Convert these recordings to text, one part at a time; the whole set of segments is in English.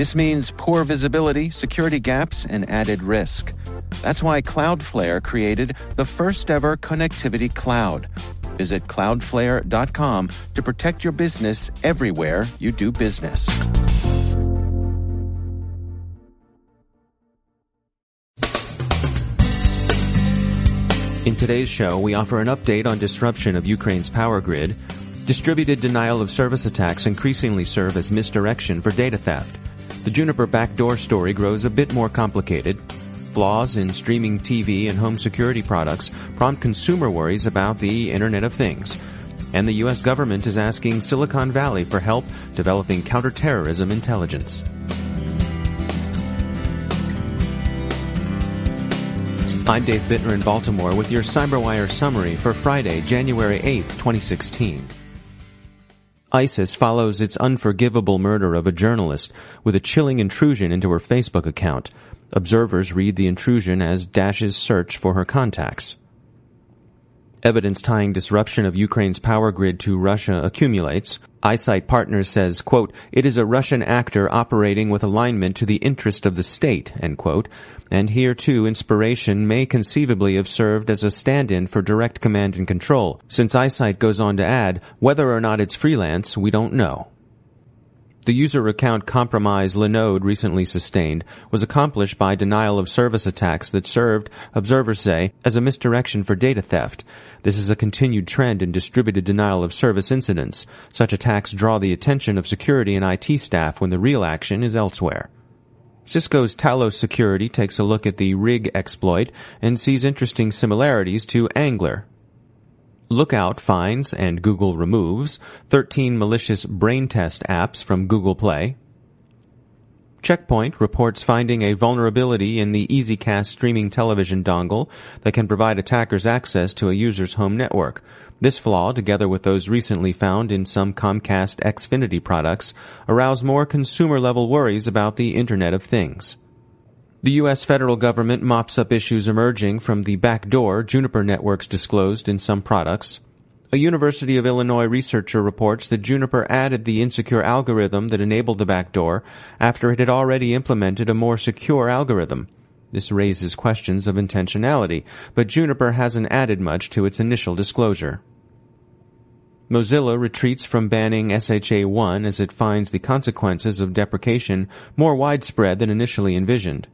This means poor visibility, security gaps, and added risk. That's why Cloudflare created the first ever connectivity cloud. Visit cloudflare.com to protect your business everywhere you do business. In today's show, we offer an update on disruption of Ukraine's power grid. Distributed denial of service attacks increasingly serve as misdirection for data theft. The Juniper backdoor story grows a bit more complicated. Flaws in streaming TV and home security products prompt consumer worries about the Internet of Things. And the U.S. government is asking Silicon Valley for help developing counterterrorism intelligence. I'm Dave Bittner in Baltimore with your CyberWire summary for Friday, January 8, 2016. ISIS follows its unforgivable murder of a journalist with a chilling intrusion into her Facebook account. Observers read the intrusion as Daesh's search for her contacts. Evidence tying disruption of Ukraine's power grid to Russia accumulates. iSight Partners says, quote, it is a Russian actor operating with alignment to the interest of the state, end quote. And here too, inspiration may conceivably have served as a stand-in for direct command and control. Since Eyesight goes on to add, whether or not it's freelance, we don't know. The user account compromise Linode recently sustained was accomplished by denial of service attacks that served, observers say, as a misdirection for data theft. This is a continued trend in distributed denial of service incidents. Such attacks draw the attention of security and IT staff when the real action is elsewhere. Cisco's Talos Security takes a look at the RIG exploit and sees interesting similarities to Angler, Lookout finds and Google removes 13 malicious BrainTest apps from Google Play. Checkpoint reports finding a vulnerability in the EZCast streaming television dongle that can provide attackers access to a user's home network. This flaw, together with those recently found in some Comcast Xfinity products, arouse more consumer-level worries about the Internet of Things. The U.S. federal government mops up issues emerging from the backdoor Juniper networks disclosed in some products. A University of Illinois researcher reports that Juniper added the insecure algorithm that enabled the backdoor after it had already implemented a more secure algorithm. This raises questions of intentionality, but Juniper hasn't added much to its initial disclosure. Mozilla retreats from banning SHA-1 as it finds the consequences of deprecation more widespread than initially envisioned.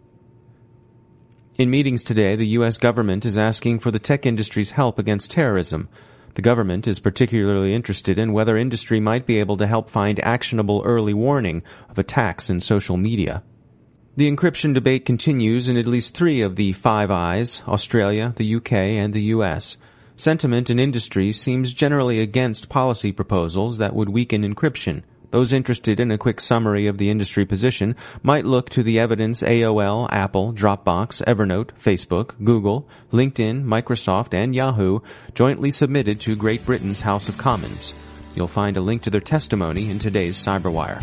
In meetings today, the U.S. government is asking for the tech industry's help against terrorism. The government is particularly interested in whether industry might be able to help find actionable early warning of attacks in social media. The encryption debate continues in at least three of the Five Eyes, Australia, the UK, and the US. Sentiment in industry seems generally against policy proposals that would weaken encryption. Those interested in a quick summary of the industry position might look to the evidence AOL, Apple, Dropbox, Evernote, Facebook, Google, LinkedIn, Microsoft, and Yahoo jointly submitted to Great Britain's House of Commons. You'll find a link to their testimony in today's Cyberwire.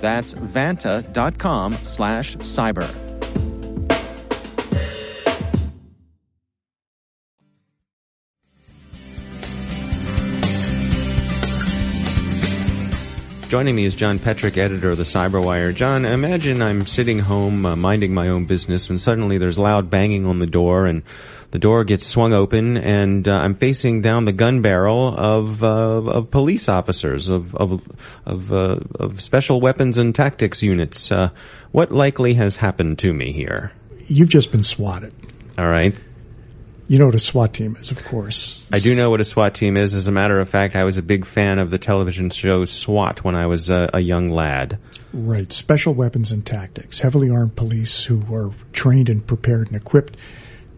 That's vanta.com slash cyber. Joining me is John Petrik, editor of the Cyberwire. John, imagine I'm sitting home uh, minding my own business when suddenly there's loud banging on the door and the door gets swung open and uh, I'm facing down the gun barrel of uh, of police officers of of of, uh, of special weapons and tactics units. Uh, what likely has happened to me here? You've just been swatted. All right. You know what a SWAT team is, of course. I do know what a SWAT team is. As a matter of fact, I was a big fan of the television show SWAT when I was a, a young lad. Right. Special weapons and tactics. Heavily armed police who are trained and prepared and equipped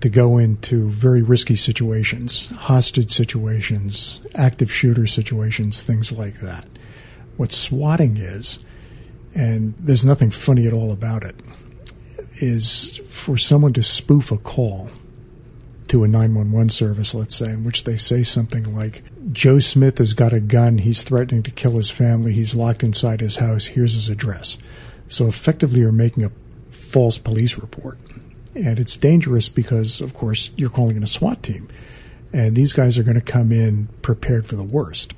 to go into very risky situations, hostage situations, active shooter situations, things like that. What swatting is, and there's nothing funny at all about it, is for someone to spoof a call to a 911 service, let's say, in which they say something like, Joe Smith has got a gun. He's threatening to kill his family. He's locked inside his house. Here's his address. So effectively, you're making a false police report. And it's dangerous because, of course, you're calling in a SWAT team. And these guys are going to come in prepared for the worst.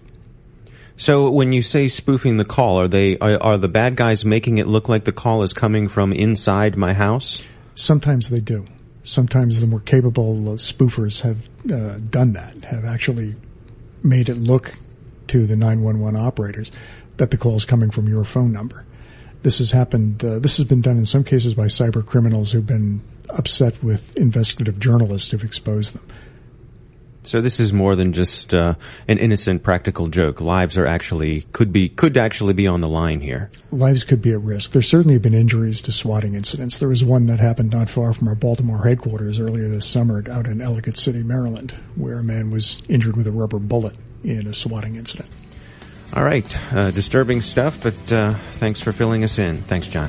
So when you say spoofing the call, are they are, are the bad guys making it look like the call is coming from inside my house? Sometimes they do sometimes the more capable spoofers have uh, done that, have actually made it look to the 911 operators that the call is coming from your phone number. This has happened, uh, this has been done in some cases by cyber criminals who've been upset with investigative journalists who've exposed them. So this is more than just uh, an innocent practical joke. Lives are actually could be could actually be on the line here. Lives could be at risk. There's certainly been injuries to swatting incidents. There was one that happened not far from our Baltimore headquarters earlier this summer out in Ellicott City, Maryland, where a man was injured with a rubber bullet in a swatting incident. All right, uh, disturbing stuff, but uh, thanks for filling us in. Thanks, John.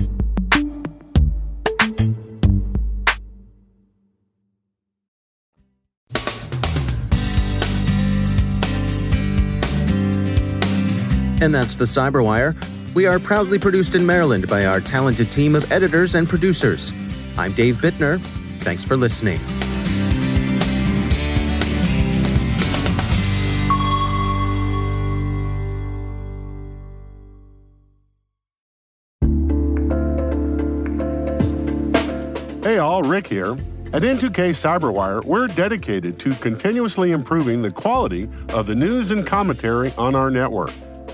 And that's the Cyberwire. We are proudly produced in Maryland by our talented team of editors and producers. I'm Dave Bittner. Thanks for listening. Hey all, Rick here. At N2K Cyberwire, we're dedicated to continuously improving the quality of the news and commentary on our network.